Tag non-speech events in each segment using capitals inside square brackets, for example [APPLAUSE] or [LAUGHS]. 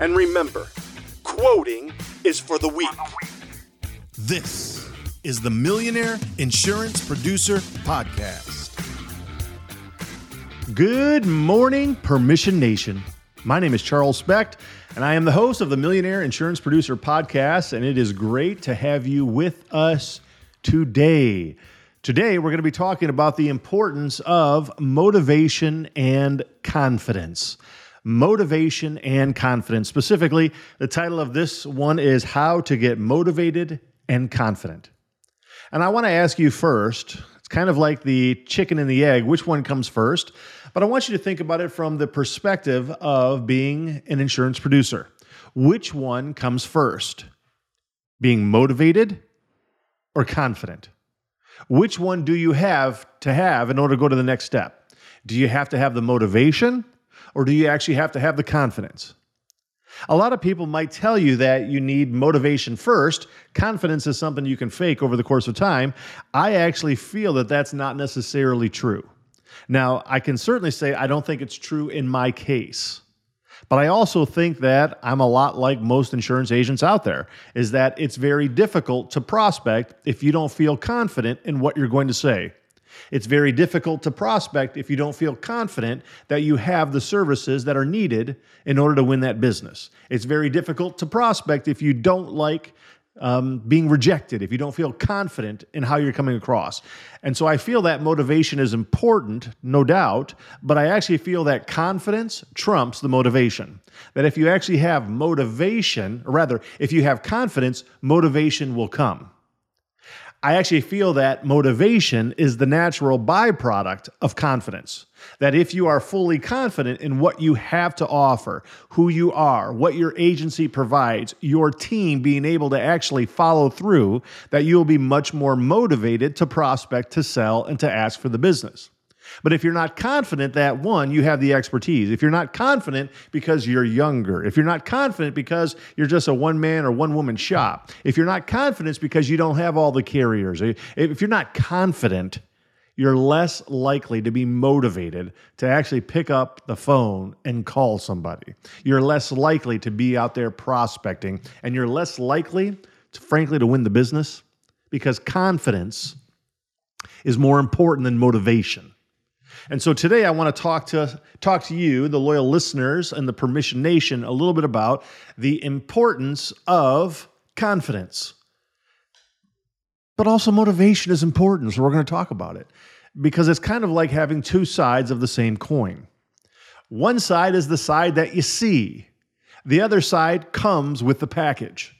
And remember, quoting is for the weak. This is the Millionaire Insurance Producer Podcast. Good morning, Permission Nation. My name is Charles Specht, and I am the host of the Millionaire Insurance Producer Podcast, and it is great to have you with us today. Today, we're going to be talking about the importance of motivation and confidence. Motivation and confidence. Specifically, the title of this one is How to Get Motivated and Confident. And I want to ask you first it's kind of like the chicken and the egg, which one comes first? But I want you to think about it from the perspective of being an insurance producer. Which one comes first? Being motivated or confident? Which one do you have to have in order to go to the next step? Do you have to have the motivation or do you actually have to have the confidence? A lot of people might tell you that you need motivation first. Confidence is something you can fake over the course of time. I actually feel that that's not necessarily true. Now, I can certainly say I don't think it's true in my case. But I also think that I'm a lot like most insurance agents out there, is that it's very difficult to prospect if you don't feel confident in what you're going to say. It's very difficult to prospect if you don't feel confident that you have the services that are needed in order to win that business. It's very difficult to prospect if you don't like um, being rejected, if you don't feel confident in how you're coming across. And so I feel that motivation is important, no doubt, but I actually feel that confidence trumps the motivation. That if you actually have motivation, or rather, if you have confidence, motivation will come. I actually feel that motivation is the natural byproduct of confidence. That if you are fully confident in what you have to offer, who you are, what your agency provides, your team being able to actually follow through, that you'll be much more motivated to prospect, to sell, and to ask for the business. But if you're not confident that one, you have the expertise, if you're not confident because you're younger, if you're not confident because you're just a one man or one woman shop, if you're not confident because you don't have all the carriers, if you're not confident, you're less likely to be motivated to actually pick up the phone and call somebody. You're less likely to be out there prospecting, and you're less likely, to, frankly, to win the business because confidence is more important than motivation. And so today I want to talk to talk to you, the loyal listeners and the Permission Nation, a little bit about the importance of confidence. But also motivation is important, so we're going to talk about it because it's kind of like having two sides of the same coin. One side is the side that you see. The other side comes with the package.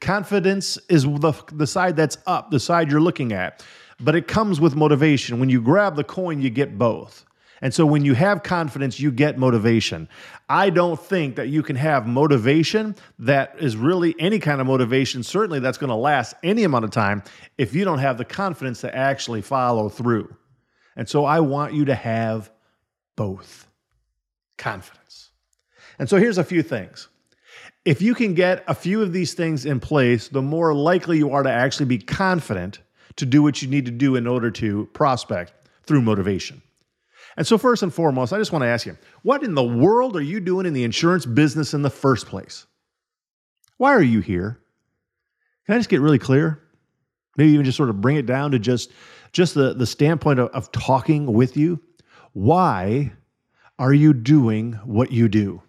Confidence is the, the side that's up, the side you're looking at but it comes with motivation. When you grab the coin, you get both. And so when you have confidence, you get motivation. I don't think that you can have motivation that is really any kind of motivation, certainly that's going to last any amount of time, if you don't have the confidence to actually follow through. And so I want you to have both confidence. And so here's a few things. If you can get a few of these things in place, the more likely you are to actually be confident to do what you need to do in order to prospect through motivation. And so, first and foremost, I just want to ask you what in the world are you doing in the insurance business in the first place? Why are you here? Can I just get really clear? Maybe even just sort of bring it down to just, just the, the standpoint of, of talking with you. Why are you doing what you do?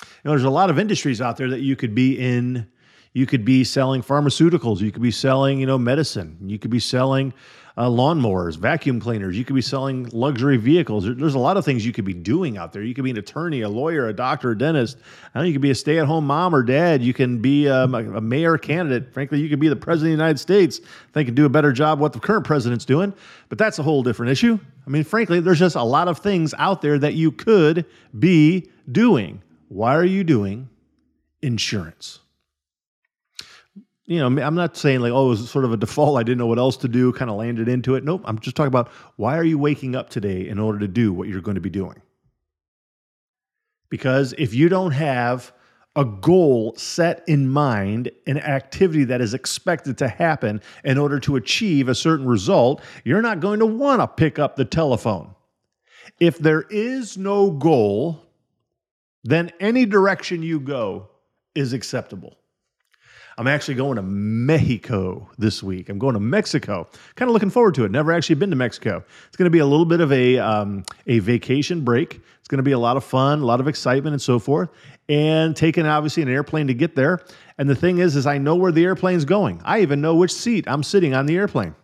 You know, there's a lot of industries out there that you could be in You could be selling pharmaceuticals. You could be selling, you know, medicine. You could be selling uh, lawnmowers, vacuum cleaners. You could be selling luxury vehicles. There's a lot of things you could be doing out there. You could be an attorney, a lawyer, a doctor, a dentist. I know you could be a stay at home mom or dad. You can be um, a, mayor candidate. Frankly, you could be the president of the United States. They could do a better job what the current president's doing, but that's a whole different issue. I mean, frankly, there's just a lot of things out there that you could be doing. Why are you doing insurance? You know, I'm not saying like, oh, it was sort of a default. I didn't know what else to do, kind of landed into it. Nope. I'm just talking about why are you waking up today in order to do what you're going to be doing? Because if you don't have a goal set in mind, an activity that is expected to happen in order to achieve a certain result, you're not going to want to pick up the telephone. If there is no goal, then any direction you go is acceptable. I'm actually going to Mexico this week. I'm going to Mexico. Kind of looking forward to it. Never actually been to Mexico. It's going to be a little bit of a um, a vacation break. It's going to be a lot of fun, a lot of excitement, and so forth. And taking obviously an airplane to get there. And the thing is, is I know where the airplane's going. I even know which seat I'm sitting on the airplane.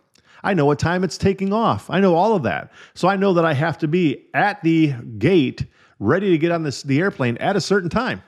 I know what time it's taking off. I know all of that. So I know that I have to be at the gate, ready to get on this the airplane at a certain time.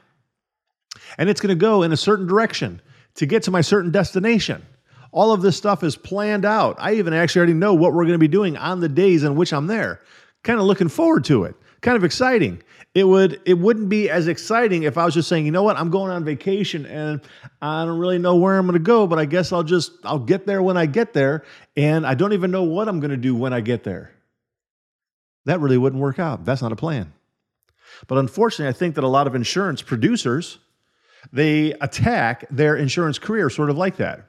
And it's going to go in a certain direction to get to my certain destination. All of this stuff is planned out. I even actually already know what we're going to be doing on the days in which I'm there. Kind of looking forward to it. Kind of exciting. It would it wouldn't be as exciting if I was just saying, you know what, I'm going on vacation and I don't really know where I'm going to go, but I guess I'll just I'll get there when I get there and I don't even know what I'm going to do when I get there. That really wouldn't work out. That's not a plan. But unfortunately, I think that a lot of insurance producers they attack their insurance career sort of like that.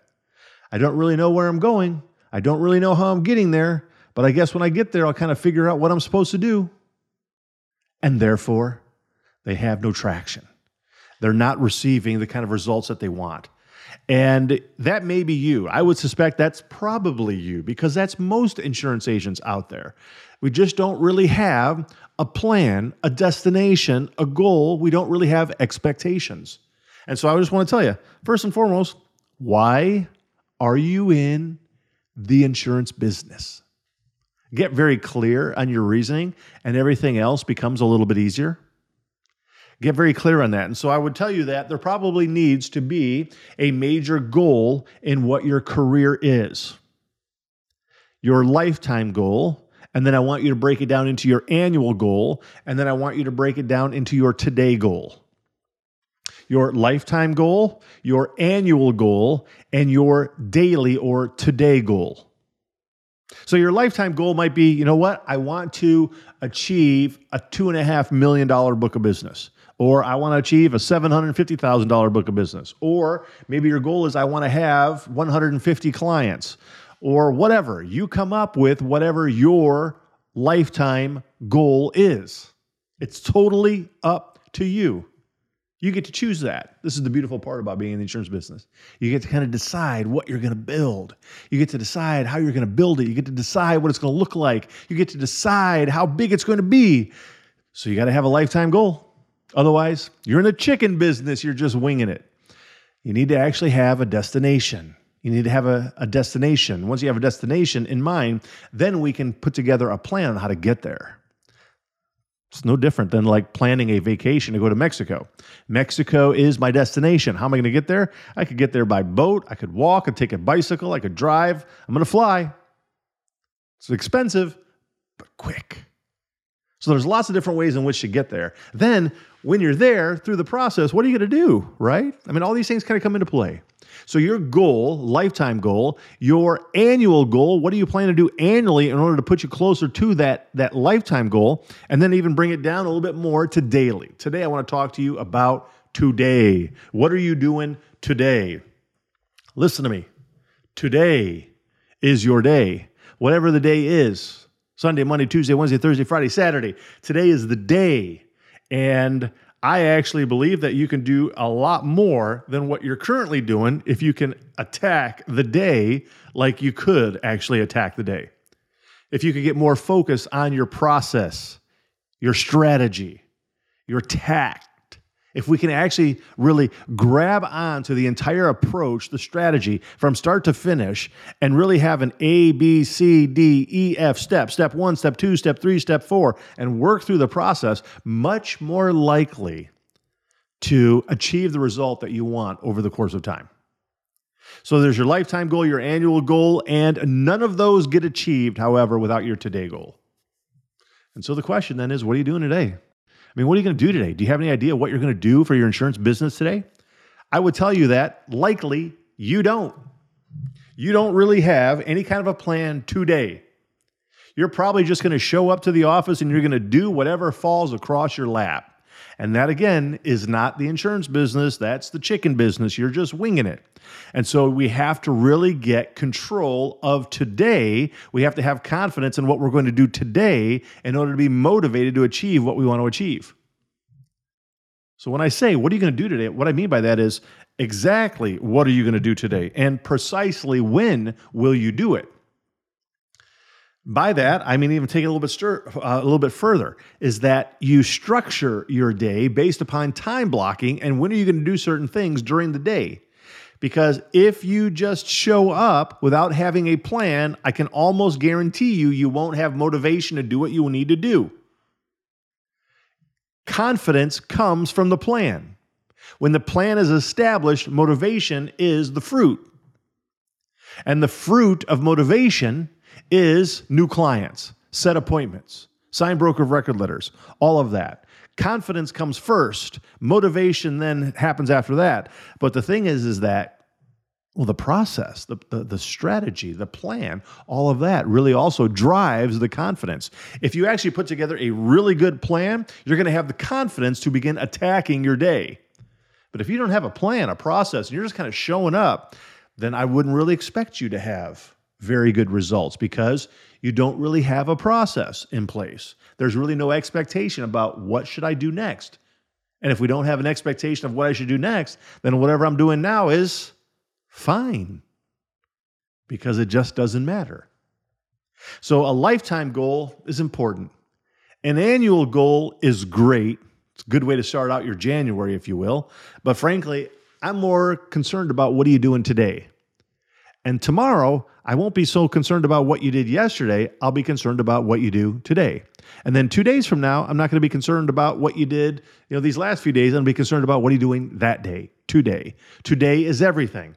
I don't really know where I'm going. I don't really know how I'm getting there, but I guess when I get there, I'll kind of figure out what I'm supposed to do. And therefore, they have no traction. They're not receiving the kind of results that they want. And that may be you. I would suspect that's probably you because that's most insurance agents out there. We just don't really have a plan, a destination, a goal. We don't really have expectations. And so I just want to tell you first and foremost, why are you in the insurance business? Get very clear on your reasoning, and everything else becomes a little bit easier. Get very clear on that. And so I would tell you that there probably needs to be a major goal in what your career is. Your lifetime goal, and then I want you to break it down into your annual goal, and then I want you to break it down into your today goal your lifetime goal, your annual goal, and your daily or today goal. So your lifetime goal might be, you know what? I want to achieve a two and a half million dollar book of business, or I want to achieve a seven hundred fifty thousand dollar book of business, or maybe your goal is I want to have one hundred and fifty clients, or whatever. You come up with whatever your lifetime goal is. It's totally up to you. You get to choose that. This is the beautiful part about being in the insurance business. You get to kind of decide what you're going to build. You get to decide how you're going to build it. You get to decide what it's going to look like. You get to decide how big it's going to be. So you got to have a lifetime goal. Otherwise, you're in a chicken business, you're just winging it. You need to actually have a destination. You need to have a, a destination. Once you have a destination in mind, then we can put together a plan on how to get there. It's no different than like planning a vacation to go to Mexico. Mexico is my destination. How am I going to get there? I could get there by boat. I could walk. I could take a bicycle. I could drive. I'm going to fly. It's expensive, but quick. So there's lots of different ways in which to get there. Then when you're there through the process, what are you going to do, right? I mean, all these things kind of come into play. So, your goal, lifetime goal, your annual goal, what do you plan to do annually in order to put you closer to that, that lifetime goal? And then even bring it down a little bit more to daily. Today, I want to talk to you about today. What are you doing today? Listen to me. Today is your day. Whatever the day is Sunday, Monday, Tuesday, Wednesday, Thursday, Friday, Saturday. Today is the day. And I actually believe that you can do a lot more than what you're currently doing if you can attack the day like you could actually attack the day. If you could get more focus on your process, your strategy, your tact, if we can actually really grab on to the entire approach, the strategy from start to finish, and really have an A, B, C, D, E, F step, step one, step two, step three, step four, and work through the process, much more likely to achieve the result that you want over the course of time. So there's your lifetime goal, your annual goal, and none of those get achieved, however, without your today goal. And so the question then is what are you doing today? I mean, what are you going to do today? Do you have any idea what you're going to do for your insurance business today? I would tell you that likely you don't. You don't really have any kind of a plan today. You're probably just going to show up to the office and you're going to do whatever falls across your lap. And that, again, is not the insurance business. That's the chicken business. You're just winging it. And so we have to really get control of today. We have to have confidence in what we're going to do today in order to be motivated to achieve what we want to achieve. So when I say, what are you going to do today? What I mean by that is exactly what are you going to do today? And precisely when will you do it? By that, I mean even take it a little bit stir, uh, a little bit further. Is that you structure your day based upon time blocking and when are you going to do certain things during the day? Because if you just show up without having a plan, I can almost guarantee you you won't have motivation to do what you need to do. Confidence comes from the plan. When the plan is established, motivation is the fruit. And the fruit of motivation is new clients, set appointments, sign broker of record letters, all of that. Confidence comes first, motivation then happens after that. But the thing is, is that well, the process, the, the, the, strategy, the plan, all of that really also drives the confidence. If you actually put together a really good plan, you're going to have the confidence to begin attacking your day. But if you don't have a plan, a process, and you're just kind of showing up, then I wouldn't really expect you to have very good results because you don't really have a process in place. There's really no expectation about what should I do next. And if we don't have an expectation of what I should do next, then whatever I'm doing now is fine because it just doesn't matter. So a lifetime goal is important. An annual goal is great. It's a good way to start out your January, if you will. But frankly, I'm more concerned about what are you doing today? And tomorrow, I won't be so concerned about what you did yesterday. I'll be concerned about what you do today. And then two days from now, I'm not going to be concerned about what you did, you know, these last few days. I'm going to be concerned about what you're you doing that day, today. Today is everything.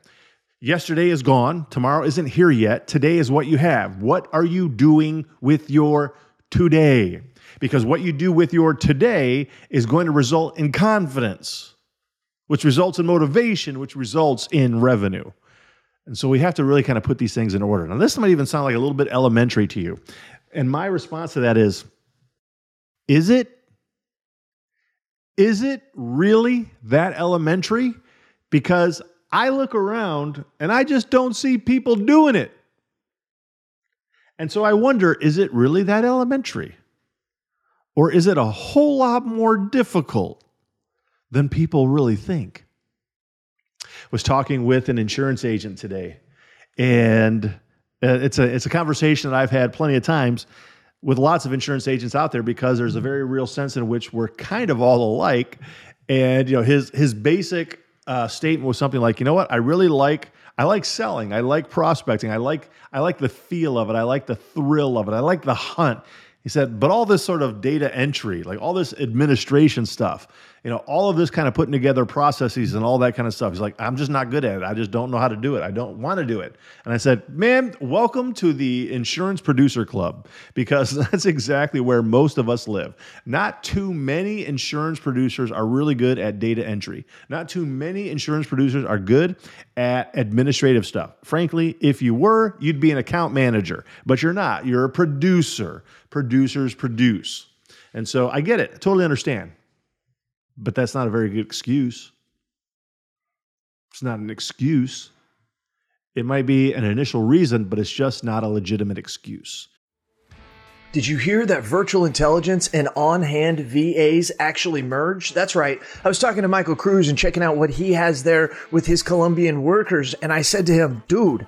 Yesterday is gone. Tomorrow isn't here yet. Today is what you have. What are you doing with your today? Because what you do with your today is going to result in confidence, which results in motivation, which results in revenue. And so we have to really kind of put these things in order. Now, this might even sound like a little bit elementary to you. And my response to that is is it? Is it really that elementary? Because I look around and I just don't see people doing it. And so I wonder is it really that elementary? Or is it a whole lot more difficult than people really think? Was talking with an insurance agent today, and uh, it's a it's a conversation that I've had plenty of times with lots of insurance agents out there because there's a very real sense in which we're kind of all alike. And you know, his his basic uh, statement was something like, you know what, I really like I like selling, I like prospecting, I like I like the feel of it, I like the thrill of it, I like the hunt. He said, but all this sort of data entry, like all this administration stuff, you know, all of this kind of putting together processes and all that kind of stuff. He's like, I'm just not good at it. I just don't know how to do it. I don't want to do it. And I said, man, welcome to the insurance producer club because [LAUGHS] that's exactly where most of us live. Not too many insurance producers are really good at data entry. Not too many insurance producers are good at administrative stuff. Frankly, if you were, you'd be an account manager, but you're not. You're a producer. Producers produce. And so I get it. Totally understand. But that's not a very good excuse. It's not an excuse. It might be an initial reason, but it's just not a legitimate excuse. Did you hear that virtual intelligence and on hand VAs actually merge? That's right. I was talking to Michael Cruz and checking out what he has there with his Colombian workers. And I said to him, dude,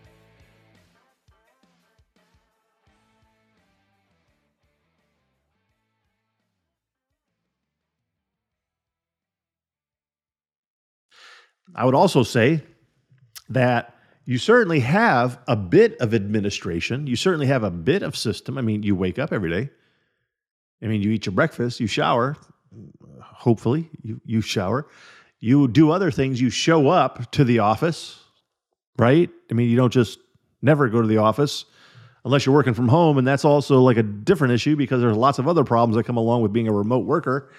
I would also say that you certainly have a bit of administration. You certainly have a bit of system. I mean, you wake up every day. I mean, you eat your breakfast, you shower. Hopefully, you, you shower. You do other things. You show up to the office, right? I mean, you don't just never go to the office unless you're working from home. And that's also like a different issue because there's lots of other problems that come along with being a remote worker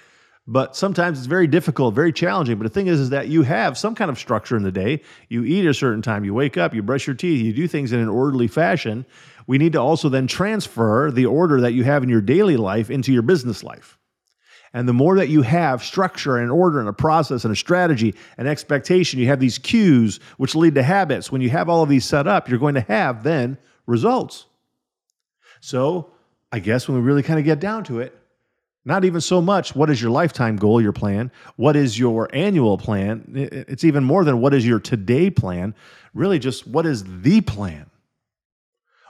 but sometimes it's very difficult, very challenging. But the thing is, is that you have some kind of structure in the day. You eat at a certain time, you wake up, you brush your teeth, you do things in an orderly fashion. We need to also then transfer the order that you have in your daily life into your business life. And the more that you have structure and order and a process and a strategy and expectation, you have these cues which lead to habits. When you have all of these set up, you're going to have then results. So, I guess when we really kind of get down to it, not even so much what is your lifetime goal, your plan, what is your annual plan. It's even more than what is your today plan, really just what is the plan.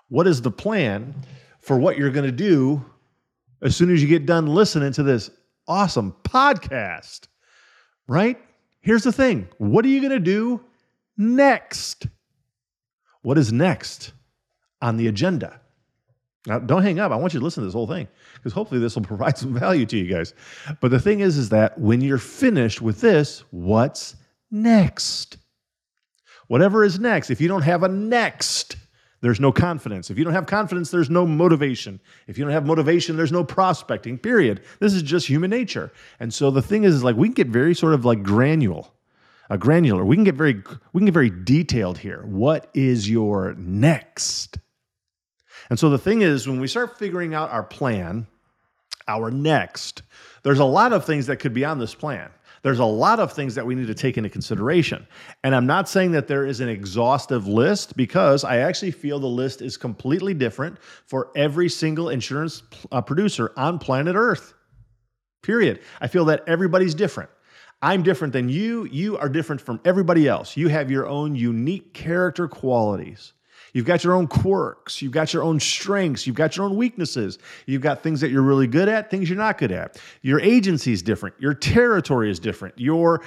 What is the plan for what you're going to do as soon as you get done listening to this awesome podcast? Right? Here's the thing what are you going to do next? What is next on the agenda? Now, don't hang up. I want you to listen to this whole thing because hopefully this will [LAUGHS] provide some value to you guys. But the thing is, is that when you're finished with this, what's next? Whatever is next, if you don't have a next, there's no confidence. If you don't have confidence, there's no motivation. If you don't have motivation, there's no prospecting, period. This is just human nature. And so the thing is, is like we can get very sort of like granular, a granular. We can get very we can get very detailed here. What is your next? And so the thing is, when we start figuring out our plan, our next, there's a lot of things that could be on this plan. There's a lot of things that we need to take into consideration. And I'm not saying that there is an exhaustive list because I actually feel the list is completely different for every single insurance uh, producer on planet Earth. Period. I feel that everybody's different. I'm different than you. You are different from everybody else. You have your own unique character qualities. You've got your own quirks. You've got your own strengths. You've got your own weaknesses. You've got things that you're really good at, things you're not good at. Your agency is different. Your territory is different. Your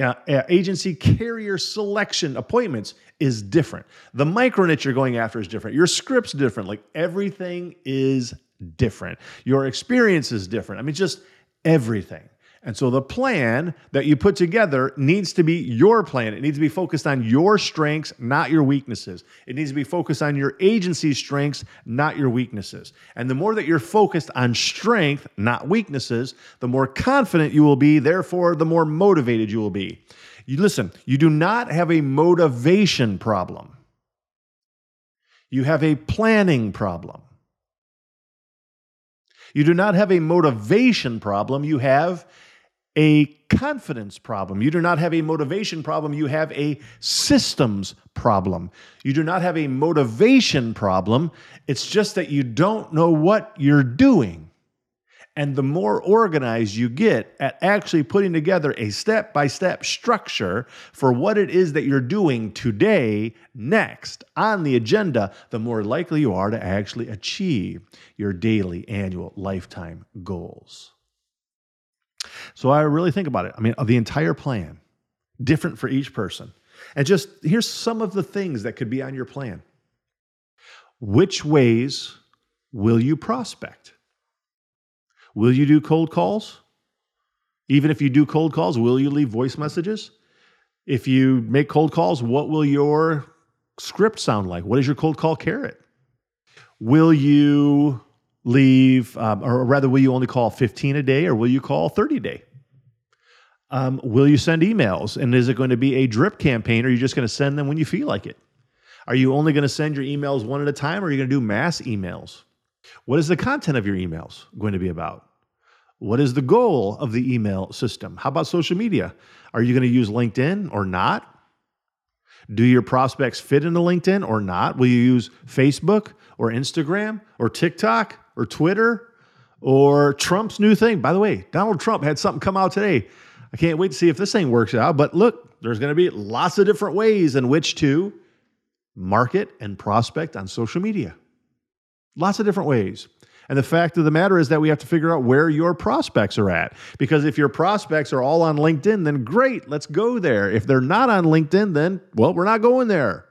uh, uh, agency carrier selection appointments is different. The micro niche you're going after is different. Your script's different. Like everything is different. Your experience is different. I mean, just everything. And so the plan that you put together needs to be your plan. It needs to be focused on your strengths, not your weaknesses. It needs to be focused on your agency's strengths, not your weaknesses. And the more that you're focused on strength, not weaknesses, the more confident you will be. Therefore, the more motivated you will be. You listen, you do not have a motivation problem. You have a planning problem. You do not have a motivation problem. You have a confidence problem. You do not have a motivation problem. You have a systems problem. You do not have a motivation problem. It's just that you don't know what you're doing. And the more organized you get at actually putting together a step by step structure for what it is that you're doing today, next on the agenda, the more likely you are to actually achieve your daily, annual, lifetime goals. So I really think about it. I mean, the entire plan, different for each person. And just here's some of the things that could be on your plan. Which ways will you prospect? Will you do cold calls? Even if you do cold calls, will you leave voice messages? If you make cold calls, what will your script sound like? What is your cold call carrot? Will you leave, um, or rather, will you only call 15 a day or will you call 30 a day? Um, will you send emails? And is it going to be a drip campaign or are you just going to send them when you feel like it? Are you only going to send your emails one at a time or are you going to do mass emails? What is the content of your emails going to be about? What is the goal of the email system? How about social media? Are you going to use LinkedIn or not? Do your prospects fit into LinkedIn or not? Will you use Facebook or Instagram or TikTok or Twitter or Trump's new thing? By the way, Donald Trump had something come out today. I can't wait to see if this thing works out. But look, there's going to be lots of different ways in which to market and prospect on social media. Lots of different ways. And the fact of the matter is that we have to figure out where your prospects are at. Because if your prospects are all on LinkedIn, then great, let's go there. If they're not on LinkedIn, then, well, we're not going there.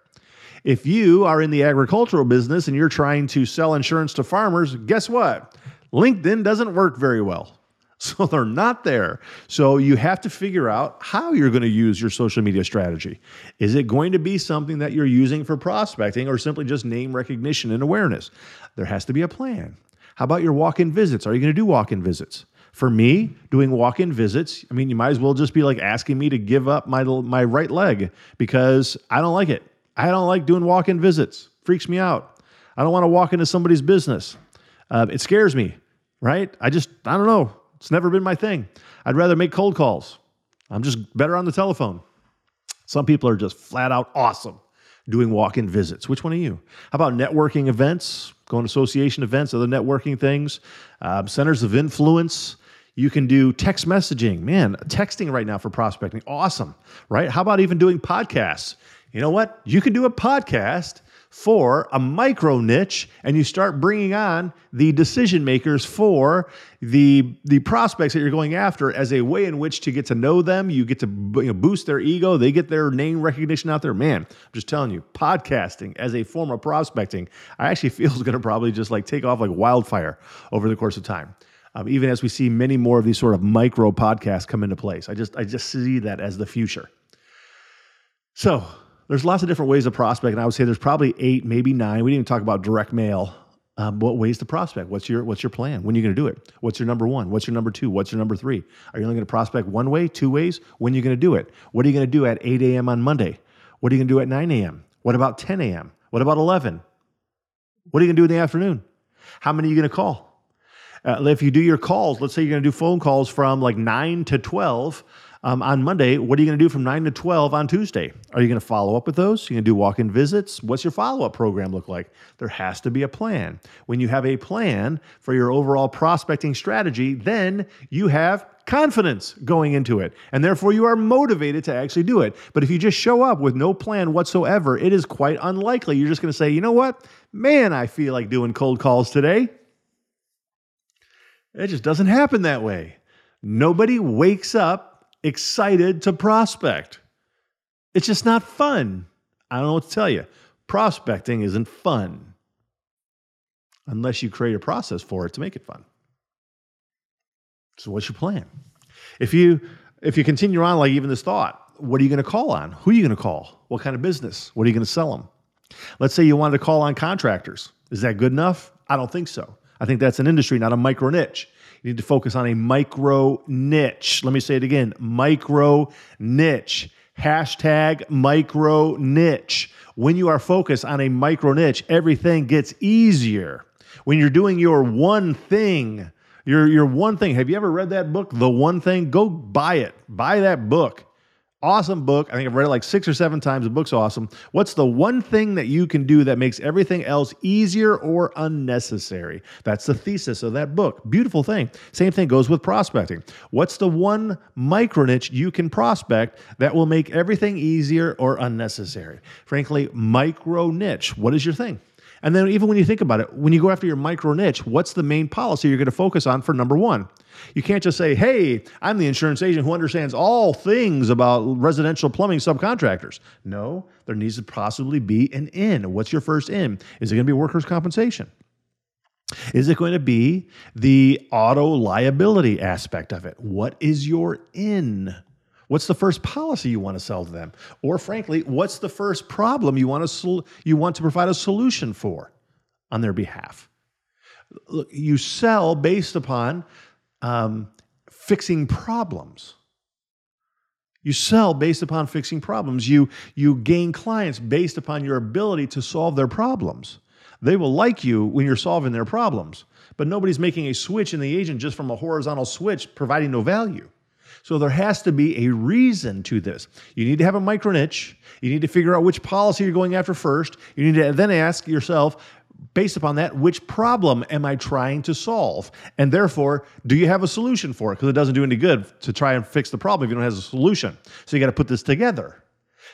If you are in the agricultural business and you're trying to sell insurance to farmers, guess what? LinkedIn doesn't work very well. [LAUGHS] So they're not there. So you have to figure out how you're going to use your social media strategy. Is it going to be something that you're using for prospecting or simply just name recognition and awareness? There has to be a plan. How about your walk in visits? Are you going to do walk in visits? For me, doing walk in visits, I mean, you might as well just be like asking me to give up my, my right leg because I don't like it. I don't like doing walk in visits, freaks me out. I don't want to walk into somebody's business. Uh, it scares me, right? I just, I don't know. It's never been my thing. I'd rather make cold calls. I'm just better on the telephone. Some people are just flat out awesome doing walk in visits. Which one are you? How about networking events, going to association events, other networking things, um, centers of influence? You can do text messaging. Man, texting right now for prospecting, awesome, right? How about even doing podcasts? You know what? You can do a podcast for a micro niche and you start bringing on the decision makers for the the prospects that you're going after as a way in which to get to know them. You get to you know, boost their ego. They get their name recognition out there. Man i'm just telling you podcasting as a form of prospecting i actually [LAUGHS] feel is going to probably just like take off like wildfire over the course of time. Um, even as we see many more of these sort of micro podcasts come into place i just i just see that as the future. So there's lots of different ways to prospect, and I would say there's probably eight, maybe nine. We didn't even talk about direct mail. Um, what ways to prospect? What's your what's your plan? When are you going to do it? What's your number one? What's your number two? What's your number three? Are you only going to prospect one way, two ways? When are you going to do it? What are you going to do at 8 a.m. on Monday? What are you going to do at 9 a.m.? What about 10 a.m.? What about 11? What are you going to do in the afternoon? How many are you going to call? Uh, if you do your calls, let's say you're going to do phone calls from like 9 to 12 um, on Monday, what are you going to do from 9 to 12 on Tuesday? Are you going to follow up with those? Are you going to do walk in visits? What's your follow up program look like? There has to be a plan. When you have a plan for your overall prospecting strategy, then you have confidence going into it. And therefore, you are motivated to actually do it. But if you just show up with no plan whatsoever, it is quite unlikely. You're just going to say, you know what? Man, I feel like doing cold calls today. It just doesn't happen that way. Nobody wakes up excited to prospect. It's just not fun. I don't know what to tell you. Prospecting isn't fun unless you create a process for it to make it fun. So what's your plan? If you if you continue on like even this thought, what are you going to call on? Who are you going to call? What kind of business? What are you going to sell them? Let's say you wanted to call on contractors. Is that good enough? I don't think so. I think that's an industry, not a micro niche. You need to focus on a micro niche. Let me say it again micro niche. Hashtag micro niche. When you are focused on a micro niche, everything gets easier. When you're doing your one thing, your, your one thing, have you ever read that book, The One Thing? Go buy it. Buy that book. Awesome book. I think I've read it like six or seven times. The book's awesome. What's the one thing that you can do that makes everything else easier or unnecessary? That's the thesis of that book. Beautiful thing. Same thing goes with prospecting. What's the one micro niche you can prospect that will make everything easier or unnecessary? Frankly, micro niche. What is your thing? And then, even when you think about it, when you go after your micro niche, what's the main policy you're going to focus on for number one? You can't just say, hey, I'm the insurance agent who understands all things about residential plumbing subcontractors. No, there needs to possibly be an in. What's your first in? Is it going to be workers' compensation? Is it going to be the auto liability aspect of it? What is your in? What's the first policy you want to sell to them? Or frankly, what's the first problem you want to sol- you want to provide a solution for on their behalf? Look, you sell based upon um, fixing problems. You sell based upon fixing problems. You, you gain clients based upon your ability to solve their problems. They will like you when you're solving their problems, but nobody's making a switch in the agent just from a horizontal switch, providing no value. So there has to be a reason to this. You need to have a micro niche. You need to figure out which policy you're going after first. You need to then ask yourself, based upon that, which problem am I trying to solve? And therefore, do you have a solution for it? Because it doesn't do any good to try and fix the problem if you don't have a solution. So you got to put this together.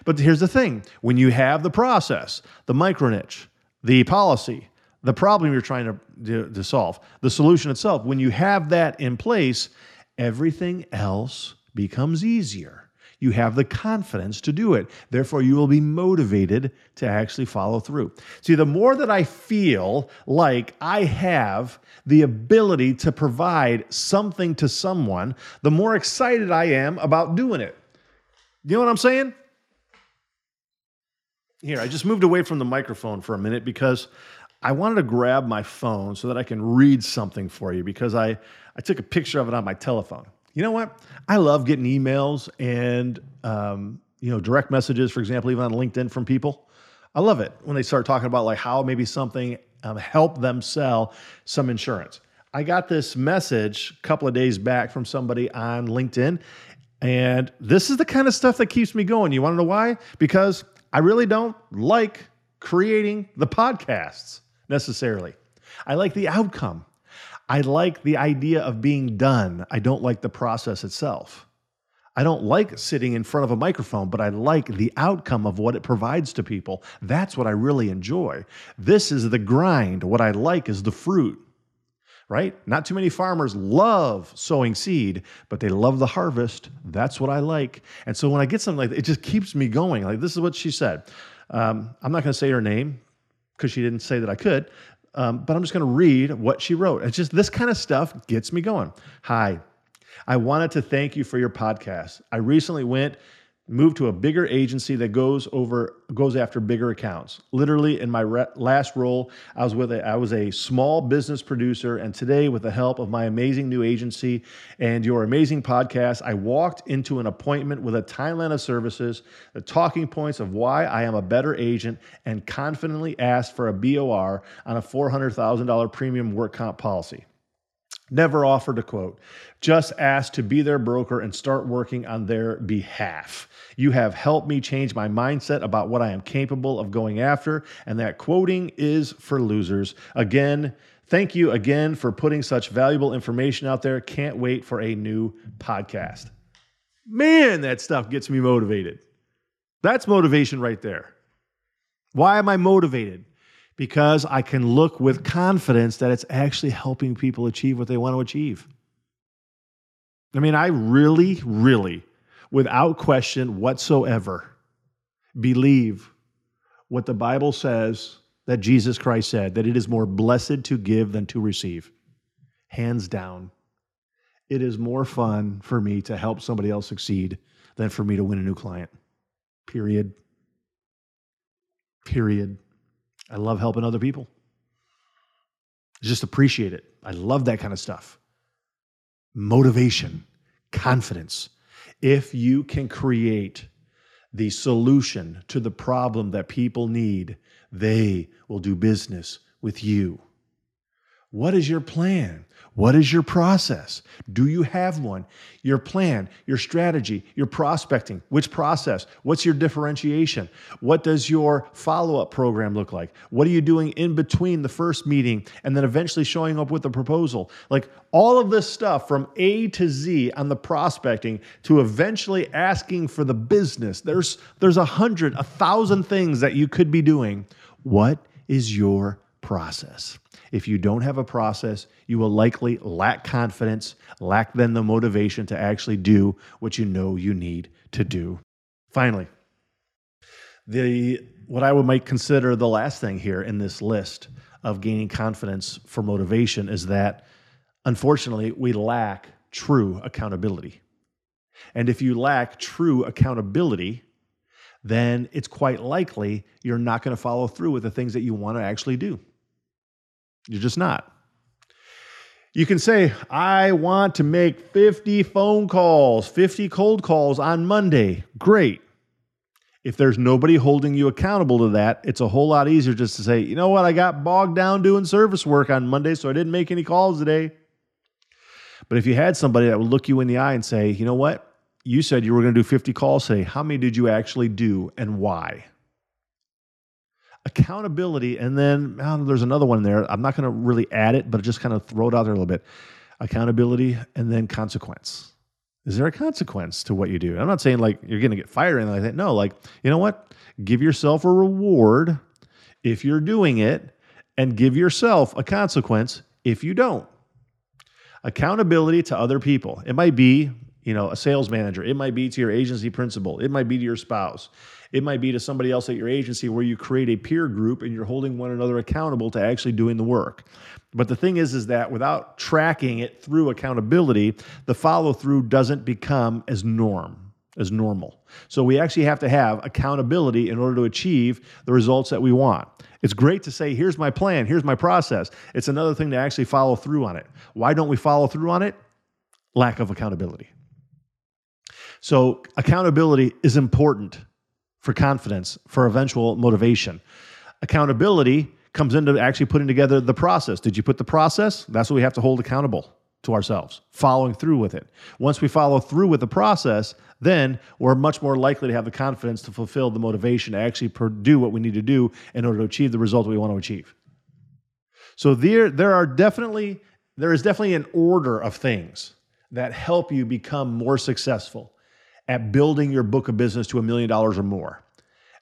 But here's the thing when you have the process, the micro niche, the policy, the problem you're trying to, to, to solve, the solution itself, when you have that in place, everything else becomes easier. You have the confidence to do it. Therefore, you will be motivated to actually follow through. See, the more that I feel like I have the ability to provide something to someone, the more excited I am about doing it. You know what I'm saying? Here, I just moved away from the microphone for a minute because I wanted to grab my phone so that I can read something for you because I, I took a picture of it on my telephone. You know what? I love getting emails and um, you know direct messages, for example, even on LinkedIn from people. I love it when they start talking about like how maybe something um, helped them sell some insurance. I got this message a couple of days back from somebody on LinkedIn, and this is the kind of stuff that keeps me going. You want to know why? Because I really don't like creating the podcasts necessarily. I like the outcome. I like the idea of being done. I don't like the process itself. I don't like sitting in front of a microphone, but I like the outcome of what it provides to people. That's what I really enjoy. This is the grind. What I like is the fruit, right? Not too many farmers love sowing seed, but they love the harvest. That's what I like. And so when I get something like that, it just keeps me going. Like this is what she said. Um, I'm not going to say her name because she didn't say that I could, um, but I'm just going to read what she wrote. It's just this kind of stuff gets me going. Hi, I wanted to thank you for your podcast. I recently went moved to a bigger agency that goes over goes after bigger accounts. Literally in my re- last role, I was with a I was a small business producer and today with the help of my amazing new agency and your amazing podcast, I walked into an appointment with a timeline of services, the talking points of why I am a better agent and confidently asked for a BOR on a $400,000 premium work comp policy. Never offered a quote, just asked to be their broker and start working on their behalf. You have helped me change my mindset about what I am capable of going after, and that quoting is for losers. Again, thank you again for putting such valuable information out there. Can't wait for a new podcast. Man, that stuff gets me motivated. That's motivation right there. Why am I motivated? Because I can look with confidence that it's actually helping people achieve what they want to achieve. I mean, I really, really, without question whatsoever, believe what the Bible says that Jesus Christ said that it is more blessed to give than to receive. Hands down. It is more fun for me to help somebody else succeed than for me to win a new client. Period. Period. I love helping other people. Just appreciate it. I love that kind of stuff. Motivation, confidence. If you can create the solution to the problem that people need, they will do business with you. What is your plan? What is your process? Do you have one? Your plan, your strategy, your prospecting, which process? What's your differentiation? What does your follow up program look like? What are you doing in between the first meeting and then eventually showing up with a proposal? Like all of this stuff from A to Z on the prospecting to eventually asking for the business. There's, there's a hundred, a thousand things that you could be doing. What is your process? If you don't have a process, you will likely lack confidence, lack then the motivation to actually do what you know you need to do. Finally, the what I would might consider the last thing here in this list of gaining confidence for motivation is that unfortunately we lack true accountability. And if you lack true accountability, then it's quite likely you're not going to follow through with the things that you want to actually do. You're just not. You can say, I want to make 50 phone calls, 50 cold calls on Monday. Great. If there's nobody holding you accountable to that, it's a whole lot easier just to say, you know what, I got bogged down doing service work on Monday, so I didn't make any calls today. But if you had somebody that would look you in the eye and say, you know what, you said you were going to do 50 calls today. How many did you actually do and why? Accountability, and then oh, there's another one there. I'm not going to really add it, but just kind of throw it out there a little bit. Accountability and then consequence. Is there a consequence to what you do? I'm not saying like you're going to get fired or anything like that. No, like, you know what? Give yourself a reward if you're doing it, and give yourself a consequence if you don't. Accountability to other people. It might be, you know, a sales manager. It might be to your agency principal. It might be to your spouse. It might be to somebody else at your agency where you create a peer group and you're holding one another accountable to actually doing the work. But the thing is, is that without tracking it through accountability, the follow through doesn't become as norm as normal. So we actually have to have accountability in order to achieve the results that we want. It's great to say, here's my plan, here's my process. It's another thing to actually follow through on it. Why don't we follow through on it? Lack of accountability. So, accountability is important for confidence, for eventual motivation. Accountability comes into actually putting together the process. Did you put the process? That's what we have to hold accountable to ourselves, following through with it. Once we follow through with the process, then we're much more likely to have the confidence to fulfill the motivation to actually do what we need to do in order to achieve the result we want to achieve. So there, there are definitely there is definitely an order of things that help you become more successful at building your book of business to a million dollars or more.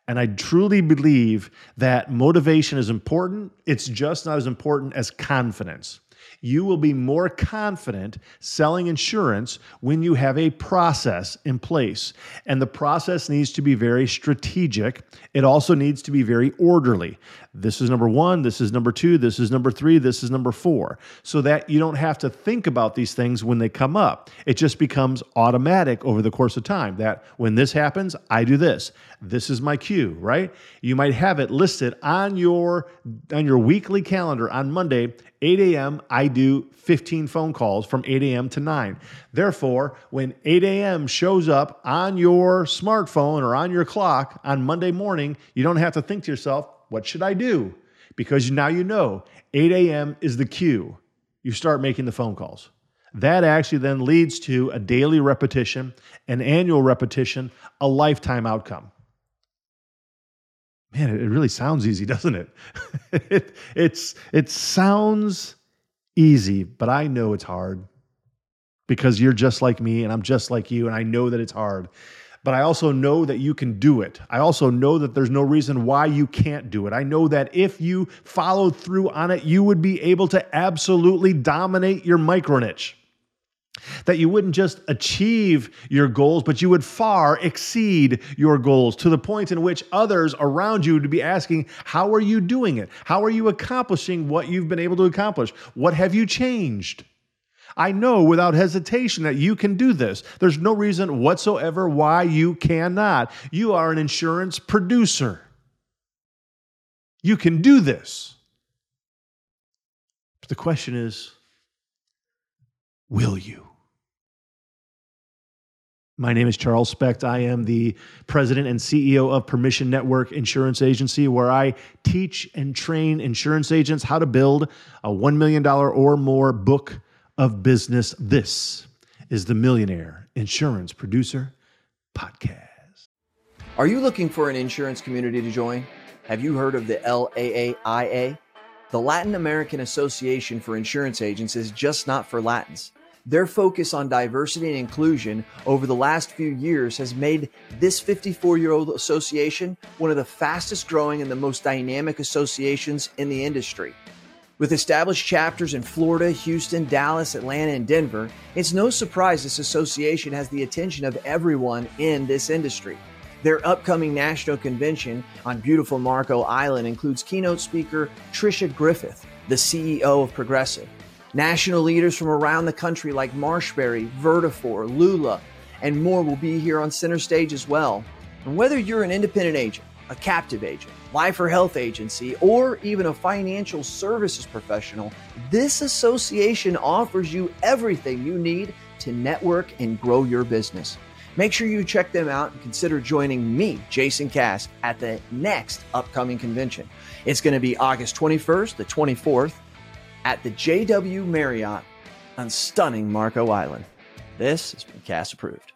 And I truly believe that motivation is important. It's just not as important as confidence. You will be more confident selling insurance when you have a process in place. And the process needs to be very strategic. It also needs to be very orderly. This is number one, this is number two, this is number three, this is number four, so that you don't have to think about these things when they come up. It just becomes automatic over the course of time that when this happens, I do this. This is my cue, right? You might have it listed on your on your weekly calendar on Monday 8 a.m., I do 15 phone calls from 8 a.m. to 9. Therefore, when 8 a.m. shows up on your smartphone or on your clock on Monday morning, you don't have to think to yourself, what should I do? Because now you know 8 a.m. is the cue. You start making the phone calls. That actually then leads to a daily repetition, an annual repetition, a lifetime outcome man, it really sounds easy, [LAUGHS] doesn't it? it it's it sounds easy, but I know it's hard because you're just like me and I'm just like you and I know that it's hard. But I also know that you can do it. I also know that there's no reason why you can't do it. I know that if you followed through on it, you would be able to absolutely dominate your micro niche. That you wouldn't just achieve your goals, but you would far exceed your goals to the point in which others around you would be asking, How are you doing it? How are you accomplishing what you've been able to accomplish? What have you changed? I know without hesitation that you can do this. There's no reason whatsoever why you cannot. You are an insurance producer. You can do this. But the question is, will you? My name is Charles Specht. I am the president and CEO of Permission Network Insurance Agency, where I teach and train insurance agents how to build a $1 million or more book of business. This is the Millionaire Insurance Producer Podcast. Are you looking for an insurance community to join? Have you heard of the LAAIA? The Latin American Association for Insurance Agents is just not for Latins. Their focus on diversity and inclusion over the last few years has made this 54 year old association one of the fastest growing and the most dynamic associations in the industry. With established chapters in Florida, Houston, Dallas, Atlanta, and Denver, it's no surprise this association has the attention of everyone in this industry. Their upcoming national convention on beautiful Marco Island includes keynote speaker Tricia Griffith, the CEO of Progressive. National leaders from around the country like MarshBerry, Vertafore, Lula, and more will be here on center stage as well. And whether you're an independent agent, a captive agent, life or health agency, or even a financial services professional, this association offers you everything you need to network and grow your business. Make sure you check them out and consider joining me, Jason Cass, at the next upcoming convention. It's going to be August 21st the 24th at the JW Marriott on stunning Marco Island. This has been Cass approved.